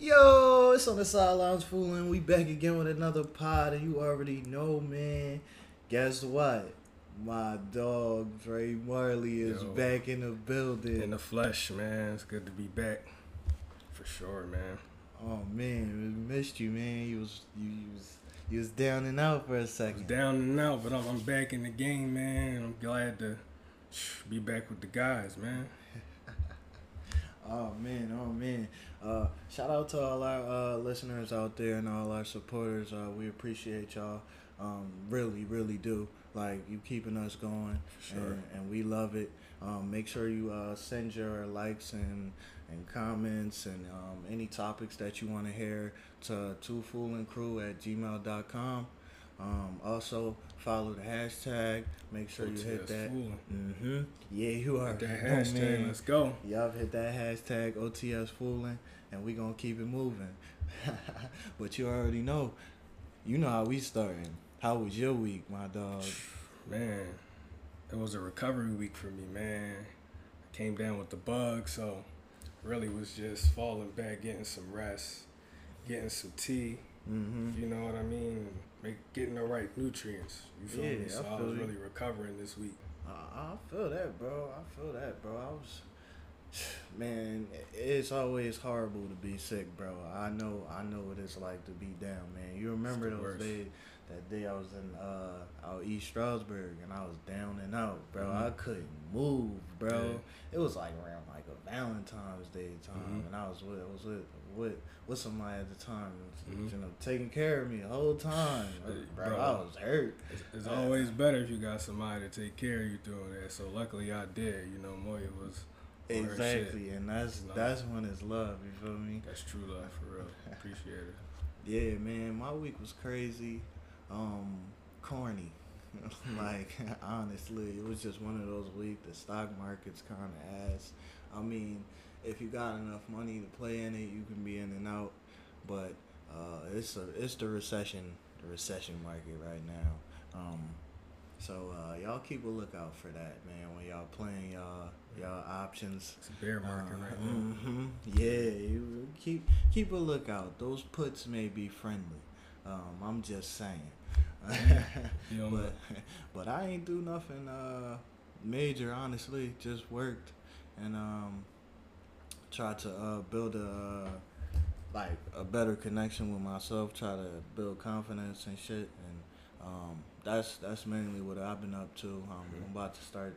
Yo, it's on the sidelines fooling. We back again with another pod, and you already know, man. Guess what? My dog Dre Marley is Yo. back in the building. In the flesh, man. It's good to be back. For sure, man. oh man, we missed you, man. You was you, you was you was down and out for a second. down and out, but I'm, I'm back in the game, man. I'm glad to be back with the guys, man. Oh man, oh man. Uh, shout out to all our uh, listeners out there and all our supporters. Uh, we appreciate y'all. Um, really, really do. Like you keeping us going, sure. and, and we love it. Um, make sure you uh, send your likes and and comments and um, any topics that you want to hear to two foolin crew at gmail.com. Um, also follow the hashtag. Make sure you hit that. Mm-hmm. Yeah, you are. With that Oh, hashtag, man. let's go. Y'all hit that hashtag OTS fooling, and we gonna keep it moving. but you already know, you know how we starting. How was your week, my dog? Man, it was a recovery week for me, man. I came down with the bug, so really was just falling back, getting some rest, getting some tea. Mm-hmm. You know what I mean? Make, getting the right nutrients. You feel Yeah, me? So I, feel was you. really recovering this week. I, I feel that, bro. I feel that, bro. I was, man. It's always horrible to be sick, bro. I know. I know what it's like to be down, man. You remember those worst. days? That day I was in uh out East Stroudsburg and I was down and out, bro. Mhm. I couldn't move, bro. Yeah. It was like around like a Valentine's Day time, Mhm. and I was with I was with with with somebody at the time, Mhm. you know, taking care of me the whole time, Hey, bro. bro. I was hurt. It's, it's Yeah. always better if you got somebody to take care of you doing that. So luckily I did. You know, Moya was. Exactly, and that's that's when it's love. You feel me? That's true love for real. Appreciate it. Yeah, man. My week was crazy, um, corny. like honestly, it was just one of those weeks. The stock market's kind of ass. I mean, if you got enough money to play in it, you can be in and out. But uh, it's a it's the recession the recession market right now. Um, so uh, y'all keep a lookout for that, man. When y'all playing y'all y'all options. It's a bear market Uh, right now. mhm. Yeah, you keep keep a lookout. Those puts may be friendly. Um, I'm just saying. But but I ain't do nothing uh, major. Honestly, just worked and um, tried to uh, build a uh, like a better connection with myself. Try to build confidence and shit. And um, that's that's mainly what I've been up to. Um, I'm about to start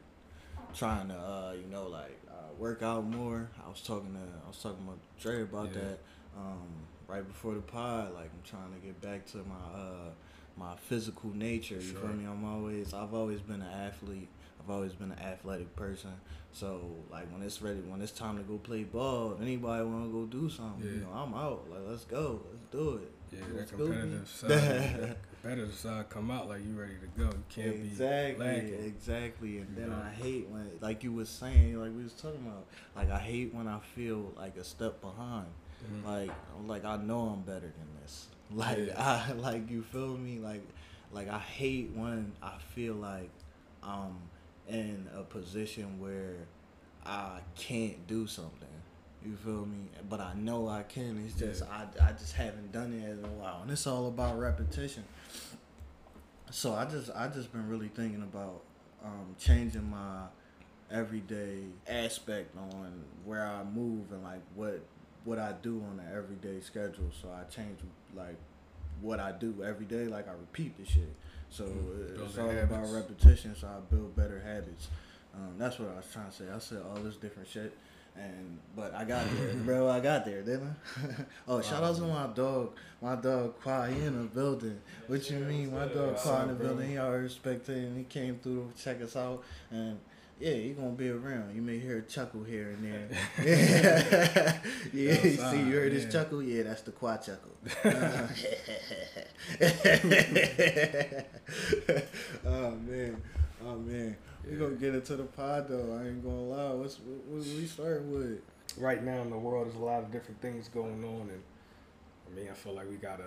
trying to uh, you know like uh, work out more. I was talking to I was talking about Dre about Yeah. that um, right before the pod. Like I'm trying to get back to my uh, my physical nature. You Sure. feel me? I'm always I've always been an athlete. I've always been an athletic person. So like when it's ready, when it's time to go play ball, if anybody want to go do something, you know, I'm out. Like let's go, let's do it. Yeah, Let's that competitive side, that competitive side come out like you ready to go. You can't exactly, be lagging. exactly. And then? I hate when, like you was saying, like we was talking about, like I hate when I feel like a step behind. Mhm. Like, I'm like I know I'm better than this. Like Yeah. I, like you feel me? Like, like I hate when I feel like I'm in a position where I can't do something. You feel me? But I know I can. It's just I, I just haven't done it in a while, and it's all about repetition. So I just I just been really thinking about um, changing my everyday aspect on where I move and like what what I do on an everyday schedule. So I change like what I do every day. Like I repeat the shit. So Mm, it's all about repetition. So I build better habits. Um, that's what I was trying to say. I said all this different shit. And but I got there, bro. I got there, didn't I? oh, shout out to my dog, my dog Qua. He in the building. What you mean, my dog Qua in the building? He already respected and he came through to check us out. And yeah, he gonna be around. You may hear a chuckle here and there. yeah, yeah. See, you heard his yeah. chuckle? Yeah, that's the quad chuckle. oh man, oh man. We Yeah. gonna get into the pod though. I ain't gonna lie. What's what, what we starting with? right now in the world, there's a lot of different things going on, and I mean, I feel like we gotta,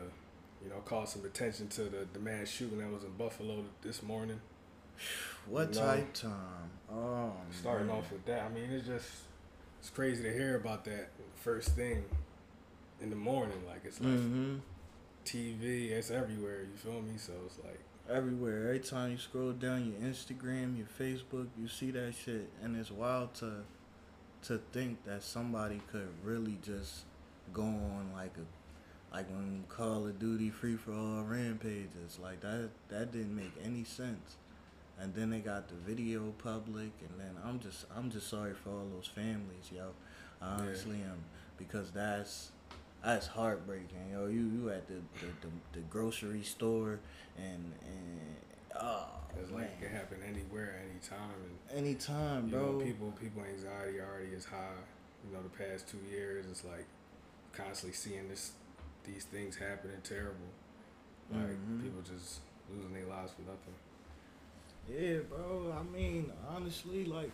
you know, call some attention to the, the mass shooting that was in Buffalo this morning. What type time? Oh, Starting man. off with that, I mean, it's just it's crazy to hear about that first thing. in the morning. Like it's like Mm-hmm. TV, it's everywhere. You feel me? So it's like Everywhere. Every time you scroll down your Instagram, your Facebook, you see that shit, and it's wild to to think that somebody could really just go on like a like when Call of Duty free for all rampages like that. That didn't make any sense. And then they got the video public, and then I'm just I'm just sorry for all those families, yo. I Yeah. honestly am because that's that's heartbreaking, yo. You you at the the, the, the grocery store and and oh it's like it can happen anywhere, anytime. And anytime, bro. know, people people anxiety already is high. You know, the past two years, it's like constantly seeing this these things happening terrible. Like Mhm. people just losing their lives for nothing. Yeah, bro. I mean, honestly, like,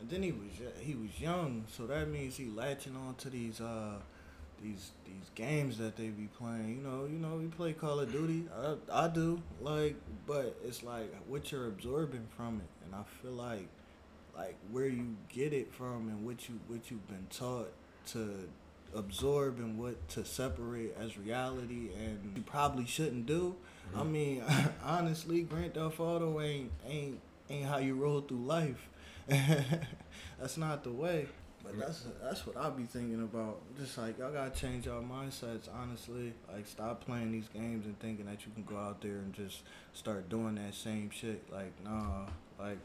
and then he was he was young, so that means he latching on to these uh these these games that they be playing. You know, you know, we play Call of Duty. I I do like, but it's like what you're absorbing from it, and I feel like like where you get it from and what you what you've been taught to absorb and what to separate as reality and you probably shouldn't do. I Mhm. mean, honestly, Grand Theft Auto ain't ain't ain't how you roll through life. that's not the way. But that's that's what I be thinking about. Just like y'all gotta change y'all mindsets. Honestly, like stop playing these games and thinking that you can go out there and just start doing that same shit. Like nah, like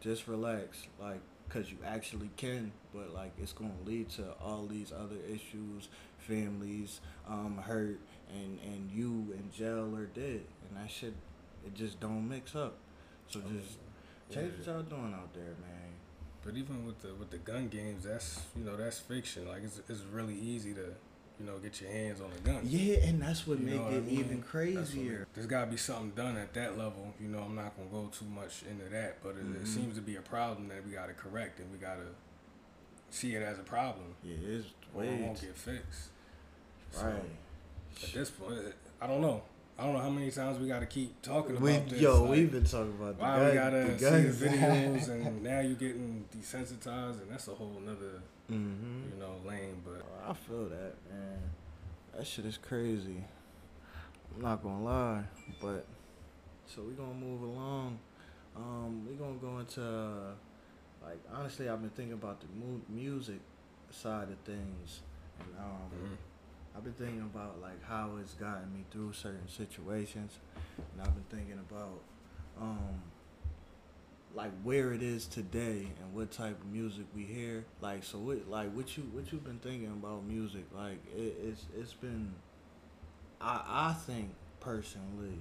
just relax. Like cause you actually can, but like it's gonna lead to all these other issues, families um hurt, and and you in jail or dead, and that shit it just don't mix up. So just change what y'all doing out there, man. But even with the with the gun games, that's you know that's fiction. Like it's it's really easy to you know get your hands on a gun. Yeah, and that's what You make what it I mean? even crazier. make- There's got to be something done at that level. You know, I'm not gonna go too much into that, but it, Mhm. it seems to be a problem that we got to correct, and we got to see it as a problem, Yeah, it's or it won't get fixed. So, right. At this point, I don't know. I don't know how many times we got to keep talking about We, this. yo, like, we've been talking about the why gun, we gotta the see the videos, and now you're getting desensitized, and that's a whole nother hmm you know lane. But I feel that, man. That shit is crazy. I'm not gonna lie, but so we gonna move along. Um, we gonna go into uh, like honestly, I've been thinking about the mu- music side of things, and um, mhm. I've been thinking about like how it's gotten me through certain situations, and I've been thinking about um like where it is today and what type of music we hear. Like so, what like what you what you've been thinking about music? Like it, it's it's been. I I think personally,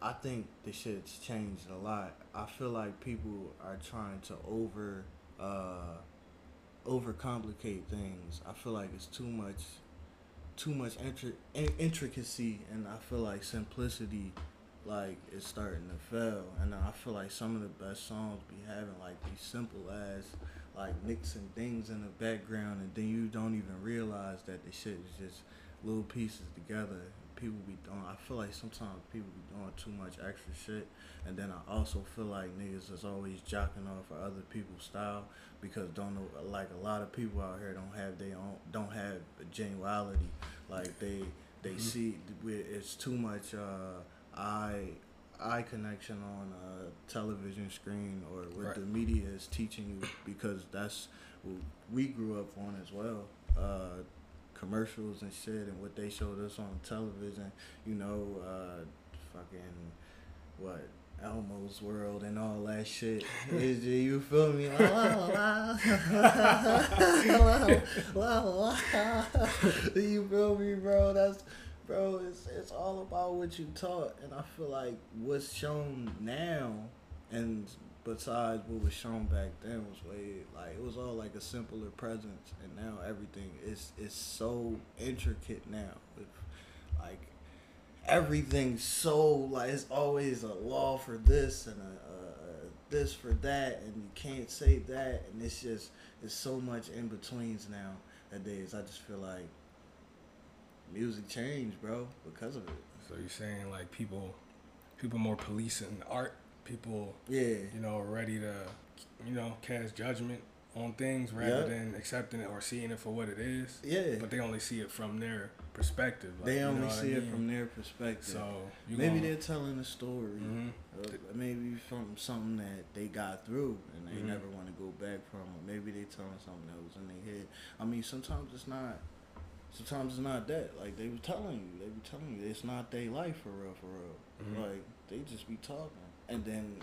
I think the shit's changed a lot. I feel like people are trying to over uh overcomplicate things. I feel like it's too much too much intri- in- intricacy and I feel like simplicity like is starting to fail. And I feel like some of the best songs be having like these simple ass like mixing things in the background and then you don't even realize that the shit is just little pieces together people be doing I feel like sometimes people be doing too much extra shit and then I also feel like niggas is always jocking off of other people's style because don't know like a lot of people out here don't have their own don't have a genuality like they they Mhm. see it's too much uh eye eye connection on a television screen or what Right. the media is teaching you because that's what we grew up on as well uh commercials and shit and what they showed us on television you know uh fucking what Elmo's World and all that shit. Is it- you feel me? La, la, la. La, la, la. you feel me, bro? That's bro. It's it's all about what you taught, and I feel like what's shown now, and besides what was shown back then was way like it was all like a simpler presence, and now everything is is so intricate now with like everything's so like it's always a law for this and a, a, this for that and you can't say that and it's just it's so much in betweens now nowadays i just feel like music changed bro because of it So you're saying like people, people more policing art. People, yeah you know, ready to, you know, cast judgment on things rather Yep. than accepting it or seeing it for what it is. Yeah. But they only see it from their perspective. Like, they you know only I see it from their perspective. So you maybe gonna- they're telling a story. Mhm. Uh, maybe from something that they got through and they Mhm. never want to go back from. Maybe they telling something that was in their head. I mean, sometimes it's not. Sometimes it's not that. Like they were telling you, they were telling you it's not their life for real, for real. Mhm. Like they just be talking, and then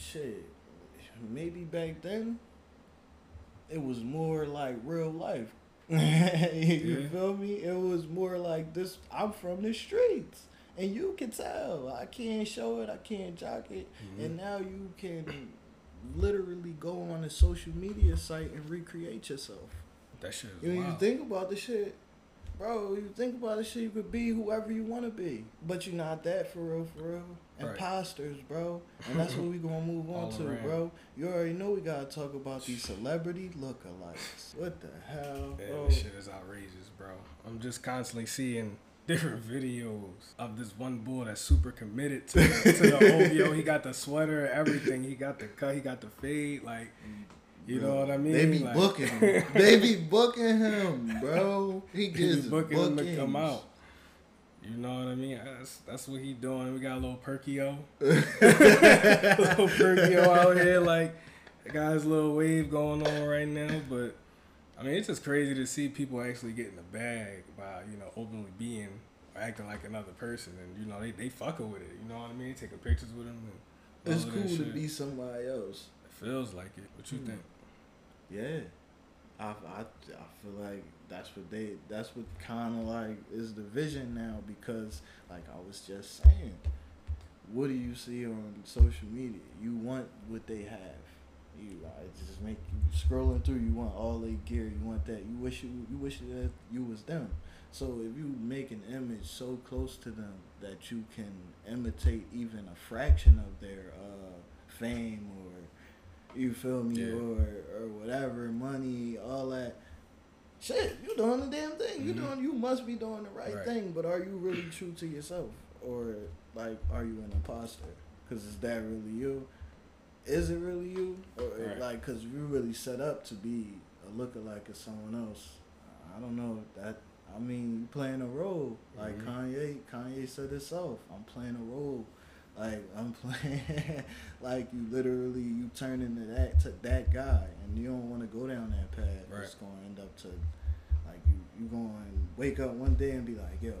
shit. Maybe back then, it was more like real life. you Yeah. feel me? It was more like this. I'm from the streets, and you can tell. I can't show it. I can't jock it. Mhm. And now you can literally go on a social media site and recreate yourself. that shit is You, you think about the shit, bro. You think about the shit. You could be whoever you want to be, but you're not that for real, for real. Right. Imposters, bro. And that's what we gonna move on All to, around. bro. You already know we gotta talk about these celebrity lookalikes. What the hell, bro? this shit is outrageous, bro. I'm just constantly seeing different videos of this one bull that's super committed to, to the OVO. He got the sweater, everything. He got the cut. He got the fade. Like, you know what I mean? They be Like- booking him. they be booking him, bro. He gets booking him to come out. You know what I mean? That's that's what he doing. We got a little Perkio, little Perkio out here. Like, the guy's little wave going on right now. But I mean, it's just crazy to see people actually getting the bag by you know openly being acting like another person, and you know they they fucking with it. You know what I mean? Taking pictures with him. And It's all of that cool to be somebody else. It feels like it. What you Hmm. think? Yeah, I, I, I feel like that's what they that's what kind of like is the vision now because like I was just saying, what do you see on social media? You want what they have. You it just make you scrolling through. You want all their gear. You want that. You wish you you wish that you was them. So if you make an image so close to them that you can imitate even a fraction of their uh, fame or you feel me? Yeah. or or whatever money all that. Shit you doing the damn thing. You Mhm. doing you must be doing the right, Right. thing but are you really true to yourself? Or like are you an imposter because is that really you? Is it really you? Or Right. like because you really set up to be a lookalike of someone else. I don't know. That i mean playing a role. Like Mhm. kanye kanye said himself i'm playing a role like I'm playing, like you literally you turn into that to that guy, and you don't want to go down that path. Right. It's going to end up to, like you you going to wake up one day and be like, yo,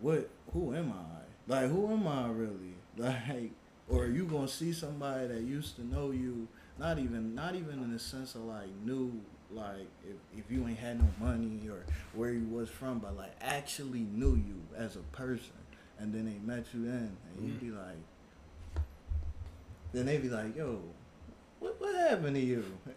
what? Who am I? Like who am I really? Like, or you gonna see somebody that used to know you, not even not even in the sense of like knew like if, if you ain't had no money or where you was from, but like actually knew you as a person and then they met you then, and you'd Mhm. be like, then they be like, yo, what, what happened to you?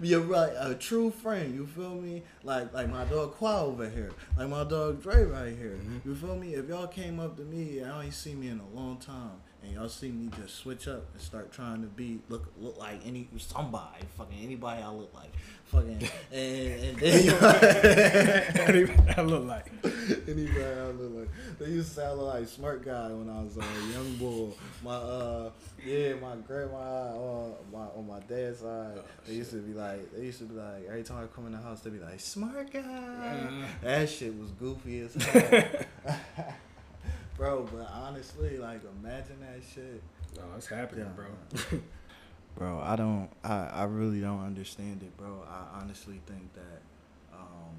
You're right, a true friend. You feel me? Like like my dog Qua over here, like my dog Dre right here. Mhm. You feel me? If y'all came up to me y'all ain't seen me in a long time, and y'all see me just switch up and start trying to be look look like any somebody, fucking anybody I look like, fucking, and, and then I look like. Anybody I look like. They used to say I look like smart guy when I was uh, a young boy. My uh yeah, my grandma uh, my on my dad's side, they used to be like they used to be like every time I come in the house they'd be like smart guy. Uh. That shit was goofy as hell. Bro, but honestly, like imagine that shit. No, it's happening, Yeah. bro. Bro, I don't I, I really don't understand it, bro. I honestly think that um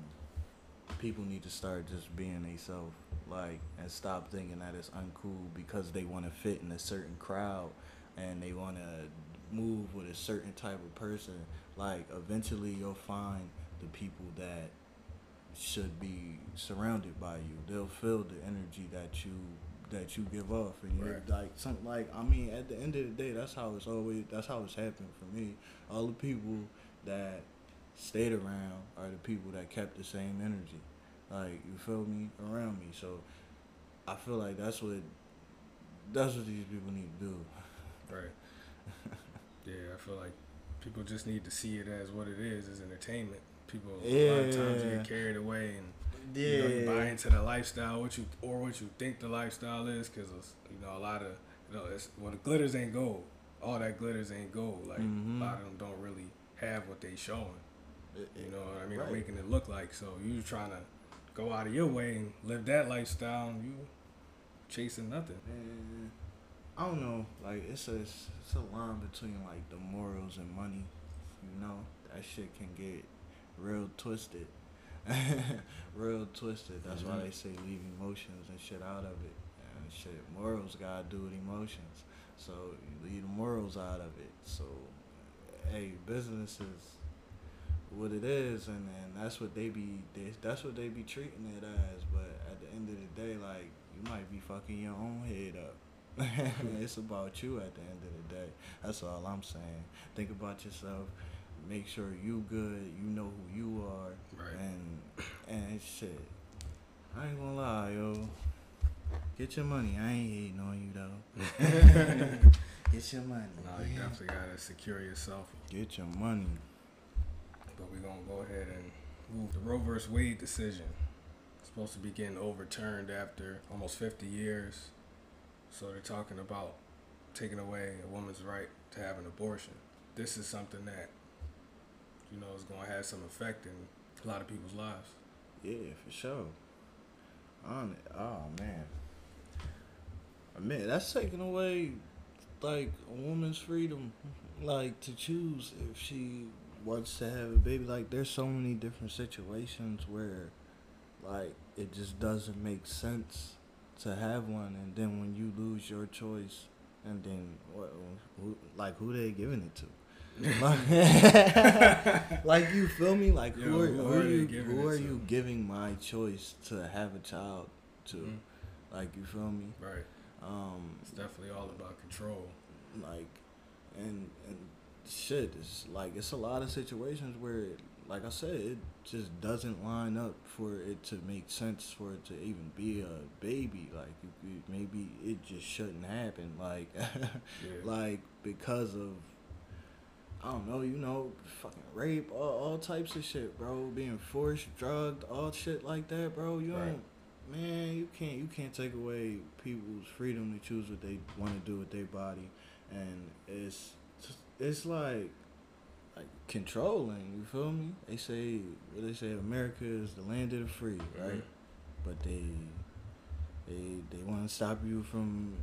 people need to start just being themselves, like, and stop thinking that it's uncool because they want to fit in a certain crowd and they want to move with a certain type of person. Like, eventually you'll find the people that should be surrounded by you. They'll feel the energy that you that you give off, and you're Right. like something like I mean, at the end of the day, that's how it's always that's how it's happened for me. All the people that stayed around are the people that kept the same energy. Like you feel me around me. So I feel like that's what that's what these people need to do. Right. Yeah, I feel like people just need to see it as what it is, as entertainment. People a lot of times Yeah. get carried away and you, know, you buy into the lifestyle, what you or what you think the lifestyle is, because you know a lot of you know it's well the glitters ain't gold all that glitters ain't gold. Like Mhm. a lot of them don't really have what they showing. It- You know what I mean? Right. making it look like. So you trying to go out of your way and live that lifestyle, and you chasing nothing. Man, I don't know. Like it's a it's a line between like the morals and money. You know that shit can get real twisted. real twisted. That's why Mhm. they say leave emotions and shit out of it. And shit, morals gotta do with emotions. So you leave the morals out of it. So hey, business is what it is, and, and that's what they be. They, that's what they be treating it as. But at the end of the day, like you might be fucking your own head up. it's about you at the end of the day. That's all I'm saying. Think about yourself. Make sure you good. You know who you are. Right. And and shit. I ain't gonna lie, yo. Get your money. I ain't hating on you though. Get your money. No, you definitely gotta secure yourself. Get your money. But we're gonna go ahead and move the Roe vs. Wade decision. It's supposed to be getting overturned after almost 50 years. So they're talking about taking away a woman's right to have an abortion. This is something that, you know, is gonna have some effect in a lot of people's lives. Yeah, for sure. On it. Oh man. I mean, that's taking away like a woman's freedom, like to choose if she wants to have a baby. Like, there's so many different situations where, like, it just doesn't make sense to have one, and then when you lose your choice, and then what? Who, like, who they giving it to? like, you feel me? Like Yo, who are, who are you giving who are you giving my choice to have a child to? Mhm. Like you feel me? Right. Um, It's definitely all about control. like, and and shit, it's like it's a lot of situations where, like I said, it just doesn't line up for it to make sense for it to even be a baby. Like maybe it just shouldn't happen. Like, Yeah. like because of I don't know, you know, fucking rape, all, all types of shit, bro. Being forced, drugged, all shit like that, bro. You Right. don't, man. You can't, you can't take away people's freedom to choose what they want to do with their body, and it's, it's like, like controlling. You feel me? They say, they say, America is the land of the free, right? Mhm. But they, they, they want to stop you from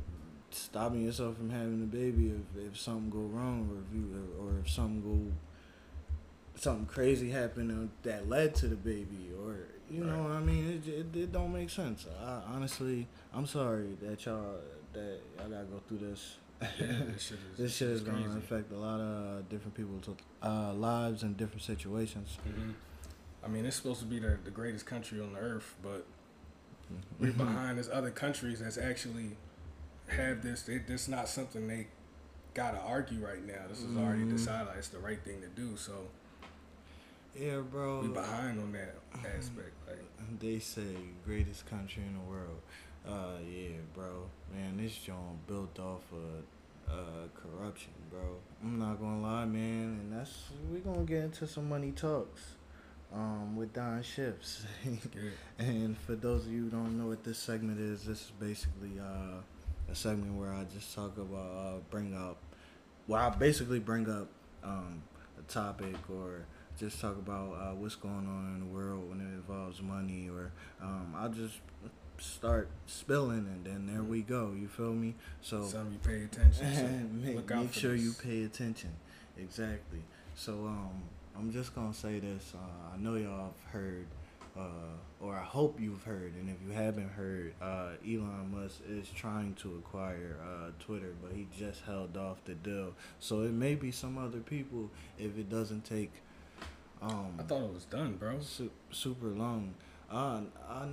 stopping yourself from having a baby if, if something go wrong or if you or, if something go something crazy happened uh, that led to the baby or you know Right. what I mean it, it, it don't make sense. I, honestly I'm sorry that y'all that y'all gotta go through this. Yeah, this shit is, this shit is gonna crazy. affect a lot of different people's uh, lives and different situations. Hmm I mean, it's supposed to be the, the greatest country on the earth, but we're behind this other countries that's actually have this. It, this not something they gotta argue right now. This is already Mhm. decided. It's the right thing to do. So yeah bro we behind on that aspect. Like, They say greatest country in the world. Uh, yeah, bro. Man, this joint built off of uh corruption, bro. I'm not gonna lie, man, and that's we gonna get into some money talks. Um, with Don Shifts. and for those of you who don't know what this segment is, this is basically uh a segment where I just talk about uh bring up well I basically bring up um a topic or just talk about uh, what's going on in the world when it involves money or um, I'll just start spilling and then there we go you feel me so you pay attention. So make, make sure this. you pay attention exactly so um i'm just gonna say this uh, i know y'all have heard uh, or i hope you've heard and if you haven't heard uh, elon musk is trying to acquire uh, twitter but he just held off the deal so it may be some other people if it doesn't take um I thought it was done, bro. su- super long. Uh, I,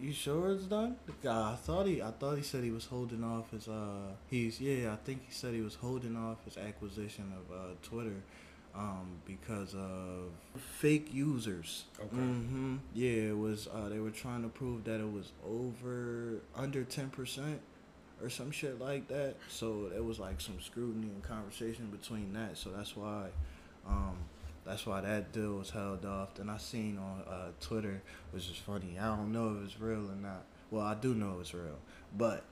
you sure it's done? I thought he, I thought he said he was holding off his. Uh, he's yeah. I think he said he was holding off his acquisition of uh, Twitter, um, because of fake users. Okay. hmm Yeah, it was. Uh, they were trying to prove that it was over under ten percent. Or some shit like that. So it was like some scrutiny and conversation between that. So that's why um, that's why that deal was held off. And I seen on uh, Twitter, which is funny. I don't know if it's real or not. Well, I do know it's real, but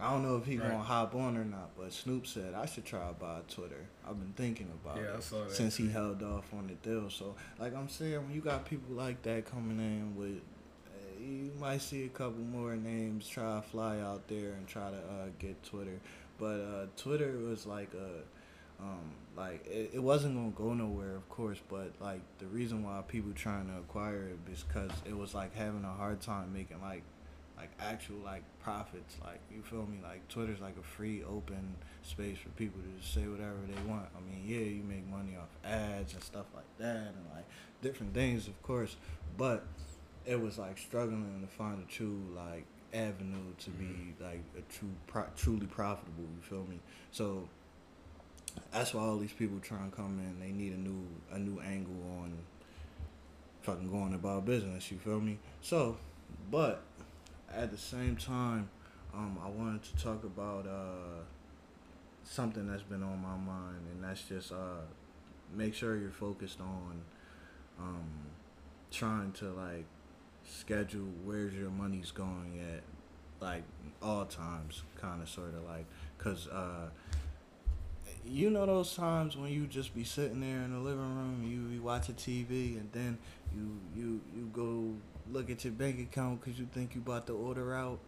I don't know if he Right. gonna hop on or not, but Snoop said I should try to buy Twitter. I've been thinking about Yeah, it since he held off on the deal. So, like I'm saying, when you got people like that coming in with, uh, you might see a couple more names try to fly out there and try to uh, get Twitter. But uh, Twitter was like a, um, like it, it wasn't gonna go nowhere, of course. But like the reason why people trying to acquire it is because it was like having a hard time making like like actual like profits like you feel me? Like twitter's like a free open space for people to just say whatever they want. I mean yeah you make money off ads and stuff like that and like different things of course but it was like struggling to find a true like avenue to be mm-hmm. like a true pro- truly profitable you feel me? So that's why all these people try and come in they need a new a new angle on fucking going about business you feel me? So but at the same time, um, I wanted to talk about uh, something that's been on my mind, and that's just uh, make sure you're focused on um, trying to like schedule where's your money's going at, like all times, kind of, sort of like, cause uh, you know those times when you just be sitting there in the living room, you be watching TV, and then you you you go look at your bank account because you think you about to order out,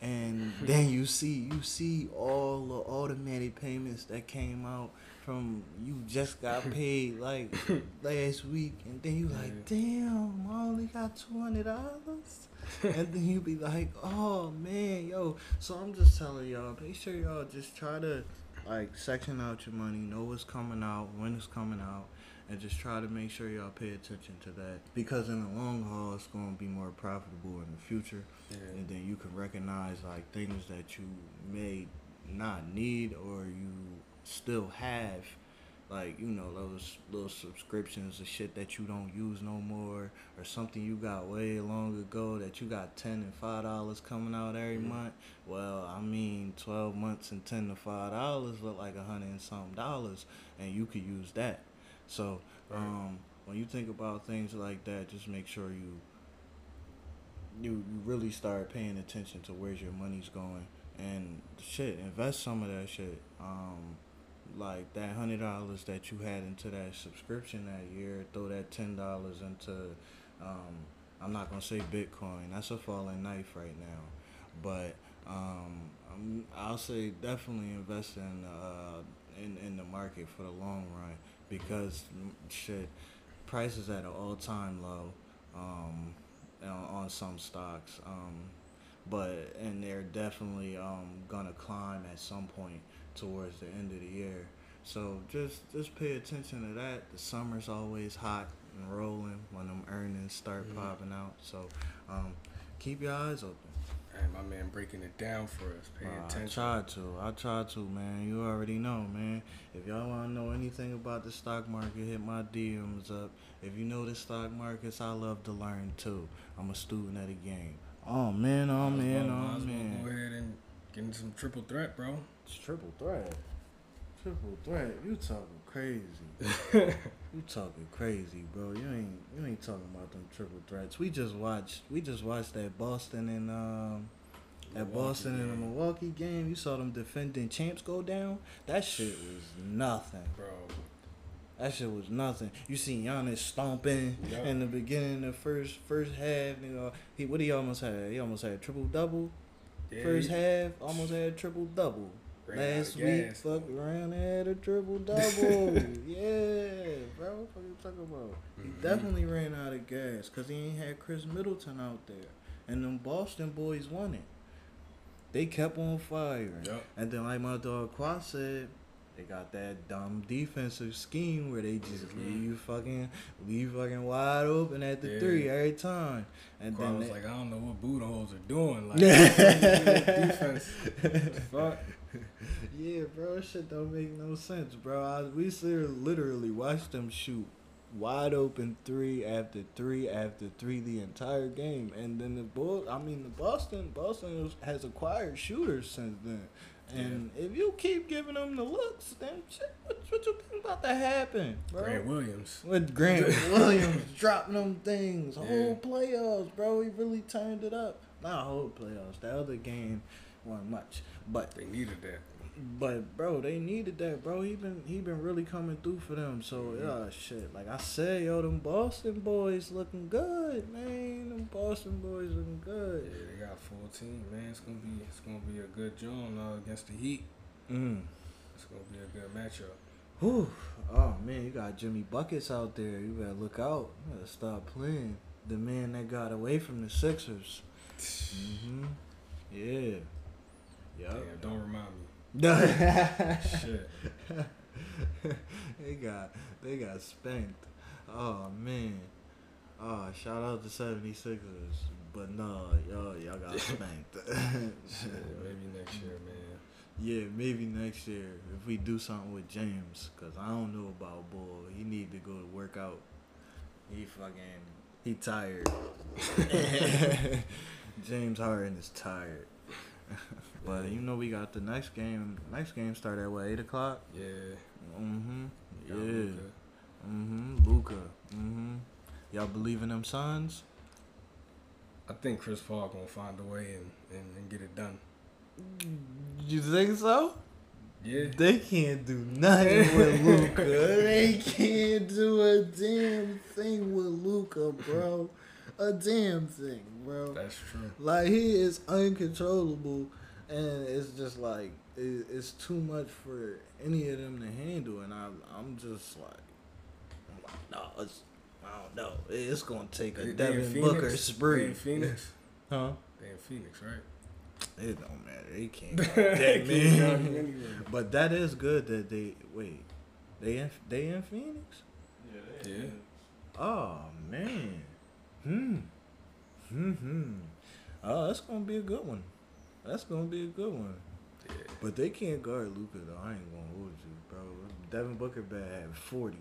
and then you see you see all the automatic payments that came out from you just got paid like last week, and then you like, damn, I only got two hundred dollars. and then you be like, oh man, yo. So I'm just telling y'all, make sure y'all just try to like section out your money, know what's coming out, when it's coming out, and just try to make sure y'all pay attention to that because in the long haul, it's going to be more profitable in the future, Yeah. and then you can recognize like things that you may not need or you still have. Like you know those little subscriptions of shit that you don't use no more, or something you got way long ago that you got ten and five dollars coming out every Mhm. month. Well, I mean, twelve months and ten to five dollars look like a hundred and something dollars, and you could use that. So, um, when you think about things like that, just make sure you you really start paying attention to where's your money's going, and shit, invest some of that shit. Um, like that hundred dollars that you had into that subscription that year, throw that ten dollars into. Um, I'm not gonna say Bitcoin. That's a falling knife right now, but um, I'm, I'll say definitely invest in uh, in in the market for the long run because mm, shit, prices at an all time low. Um, on, some stocks. Um, but and they're definitely um, gonna climb at some point towards the end of the year. So just just pay attention to that. The summer's always hot and rolling when them earnings start Mhm. popping out. So um, keep your eyes open. Hey, my man breaking it down for us. Pay Uh, I attention. tried to. I tried to, man. You already know, man. If y'all want to know anything about the stock market, hit my DMs up. If you know the stock markets, I love to learn too. I'm a student of the game. Oh man, oh man, well- oh man. well Go man. ahead and get some triple threat, bro. It's triple threat. Triple threat. You talking crazy. You talking crazy, bro. You ain't you ain't talking about them triple threats. We just watched we just watched that Boston and um that Milwaukee Boston and the. Milwaukee game. You saw them defending champs go down. That shit was nothing. bro. That shit was nothing. You see Giannis stomping Yup. in the beginning of the first first half. You know, he what he almost had? He almost had triple double. Yeah, First he half, almost had triple double. Ran out of Last week, gas. fuck around had a triple double. yeah, bro. What the fuck you talking about? He Mhm. definitely ran out of gas because he ain't had Khris Middleton out there, and them Boston boys won it. They kept on firing, Yup. and then like my dog Quad said, they got that dumb defensive scheme where they just Mhm. leave fucking leave fucking wide open at the Yeah. three every time, and Quad then was they, like, I don't know what Budenholzer doing. Like, defense. Fuck. Yeah, bro, shit don't make no sense, bro. I, we literally watched them shoot wide open three after three after three the entire game, and then the bull. I mean, the Boston Boston has acquired shooters since then, and if you keep giving them the looks, then shit, what, what you think about to happen, bro? Grant Williams. With Grant Williams dropping them things, Yeah. whole playoffs, bro. He really turned it up. Not whole playoffs. The other game, wasn't much. But They needed that. but bro, they needed that, bro. He been he been really coming through for them. So Mhm. yeah, shit. Like I said, yo, them Boston boys looking good, man. Them Boston boys looking good. Yeah, they got team, man. It's gonna be it's gonna be a good job uh, against the Heat. Mm. It's gonna be a good matchup. Whew. Oh man, you got Jimmy Buckets out there. You better look out. You better stop playing. The man that got away from the Sixers. Mm-hmm. Yeah. Damn, don't remind me. Damn. Shit. they got they got spanked. Oh man. Oh, shout out to 76ers. But no, y'all y'all got spanked. Shit, maybe next year, man. yeah, maybe next year if we do something with James, cause I don't know about Bull. He need to go to work out. He fucking he tired. James Harden is tired. But you know we got the next game. Next game start at what eight o'clock. Yeah. Mm-hmm. Yeah. Mm-hmm. Luka. Mm-hmm. Y'all believe in them Suns? I think Chris Paul gonna find a way and, and, and get it done. You think so? Yeah. They can't do nothing with Luka. they can't do a damn thing with Luka, bro. A damn thing, bro. That's true. Like he is uncontrollable, and it's just like it, it's too much for any of them to handle. And I, I'm just like, I'm like, no, it's, I don't know. It's gonna take a They- they in Devin Phoenix? Booker They spree. in Phoenix. Huh? They in Phoenix, right? It don't matter. They can't. They guard that can't guard man. anywhere. But that is good that they wait. They in they in Phoenix? Yeah. Oh man. Hmm. Hmm. Hmm. Oh, that's gonna be a good one. That's gonna be a good one. Yeah. But they can't guard Luka though. I ain't gonna hold you, bro. Devin Booker bad had forty.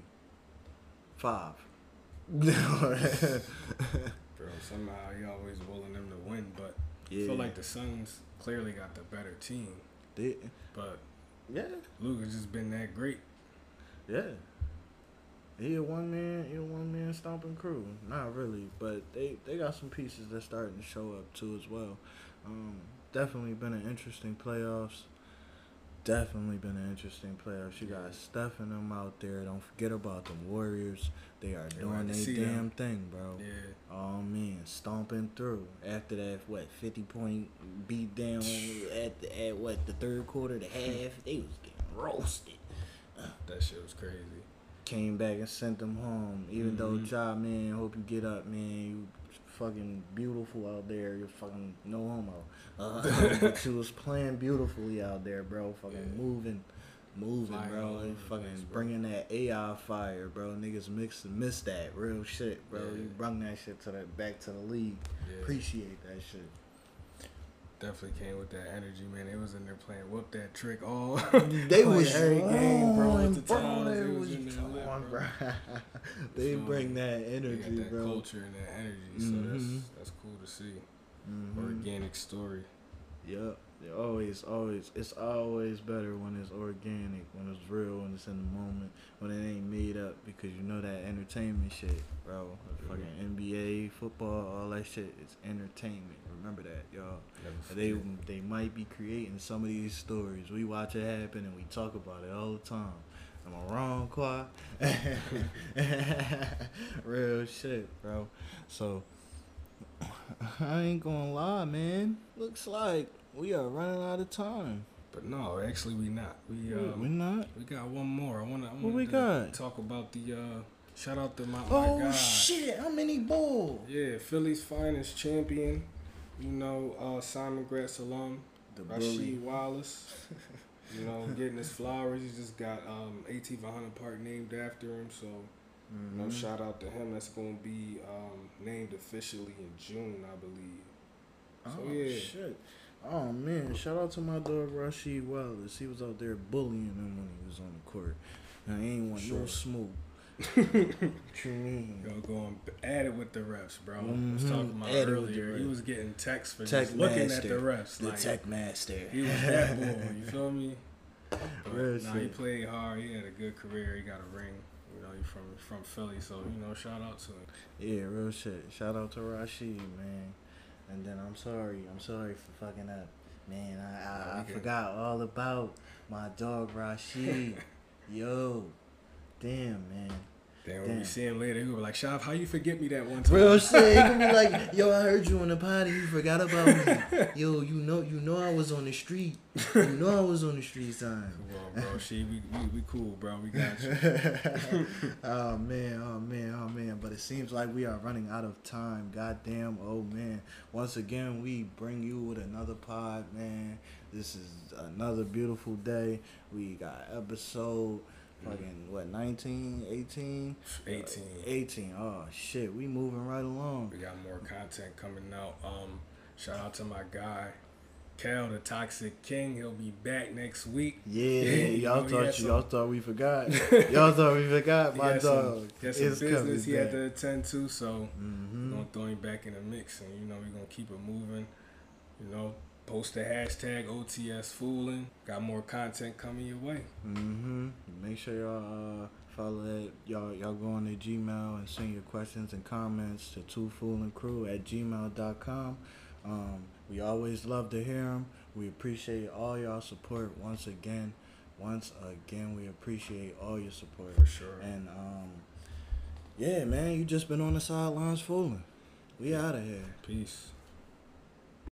Five. Bro, somehow he always willing them to win, but yeah. I feel like the Suns clearly got the better team. they, But yeah, Luka's just been that great. yeah. He a one man, he a one man stomping crew. Not really, but they they got some pieces that's starting to show up too as well. Um, definitely been an interesting playoffs. Definitely been an interesting playoffs. You got Steph and them out there. Don't forget about them Warriors. They are doing their damn them. thing, bro. Yeah. Oh man, stomping through. After that, what fifty point beat down at the, at what the third quarter, the half, they was getting roasted. That shit was crazy. Came back and sent them home. Even though Mhm. job man, hope you get up, man. You fucking beautiful out there. You're fucking no homo. Uh, but you was playing beautifully out there, bro. Fucking Yeah. moving. Moving, all bro. And fucking place, bro. bringing that AI fire, bro. Niggas mix missed that real shit, bro. Yeah. You brung that shit to the back to the league. Yeah. Appreciate that shit. Definitely came with that energy, man. They was in there playing whoop that trick all. They was every game, bro. At the bro, they they was was in there lit, on, bro. they So, bring that They energy, got that bro. culture and that energy, so Mhm. that's that's cool to see. Mhm. Organic story. Yep. Always, always, it's always better when it's organic, when it's real, when it's in the moment, when it ain't made up. Because you know that entertainment shit, bro. Fucking NBA, football, all that shit. It's entertainment. Remember that, y'all. They they might be creating some of these stories. We watch it happen and we talk about it all the time. Am I wrong, Qua? Real shit, bro. So I ain't gonna lie, man. Looks like we are running out of time. But no, actually we not. We um, we not. we got one more. I wanna I What we got? talk about the uh shout out to my, my Oh guy. shit! How many bull? Yeah, Philly's finest champion. You know, uh Simon Gratz alum, The Rasheed Wallace. you know, getting his flowers. He just got um 18 Hunter Park named after him, so you know, Mhm. shout out to him. That's gonna be um named officially in June, I believe. Oh So, yeah. shit. Oh man, shout out to my dog Rasheed Wallace. He was out there bullying him when he was on the court. I ain't want no Sure. smoke. what you mean? Go going at it with the refs, bro. I was Mhm. talking about At it with the earlier. He was getting texts for Tech just looking master. at the refs. The like tech master. he was that boy. You feel me? But, nah, he played hard. He had a good career. He got a ring. You know, he from from Philly, so you know, shout out to him. Yeah, real shit. Shout out to Rashid, man. And then I'm sorry, I'm sorry for fucking up. Man, I, I, I forgot all about my dog Rashid. Yo, damn man. Then when Damn. we see him later, he'll be like, Shav, how you forget me that one time? Real shit. He gonna be like, yo, I heard you on the potty. You forgot about me. Yo, you know, you know, I was on the street. You know, I was on the street time. Well, bro, she, we, we, we cool, bro. We got you. oh man, oh man, oh man. But it seems like we are running out of time. Goddamn, oh man. Once again, we bring you with another pod, man. This is another beautiful day. We got episode fucking what 19, 18? 18. 18. Oh shit, we moving right along. We got more content coming out. Um, shout out to my guy, Cal, the Toxic King. He'll be back next week. Yeah, You y'all he thought some- y'all thought we forgot. y'all thought we forgot He my had dog. some, he had some business he had to attend to, so hmm we're gonna throw him back in the mix, and you know we're gonna keep it moving. You know, post the hashtag OTS Foolin. Got more content coming your way. hmm Make sure y'all uh, follow that. Y'all y'all go on to Gmail and send your questions and comments to two foolin crew at gmail.com. Um, we always love to hear them. We appreciate all y'all support once again. Once again, we appreciate all your support. For sure. And um, yeah, man, you just been on the sidelines foolin. We out of here. Peace.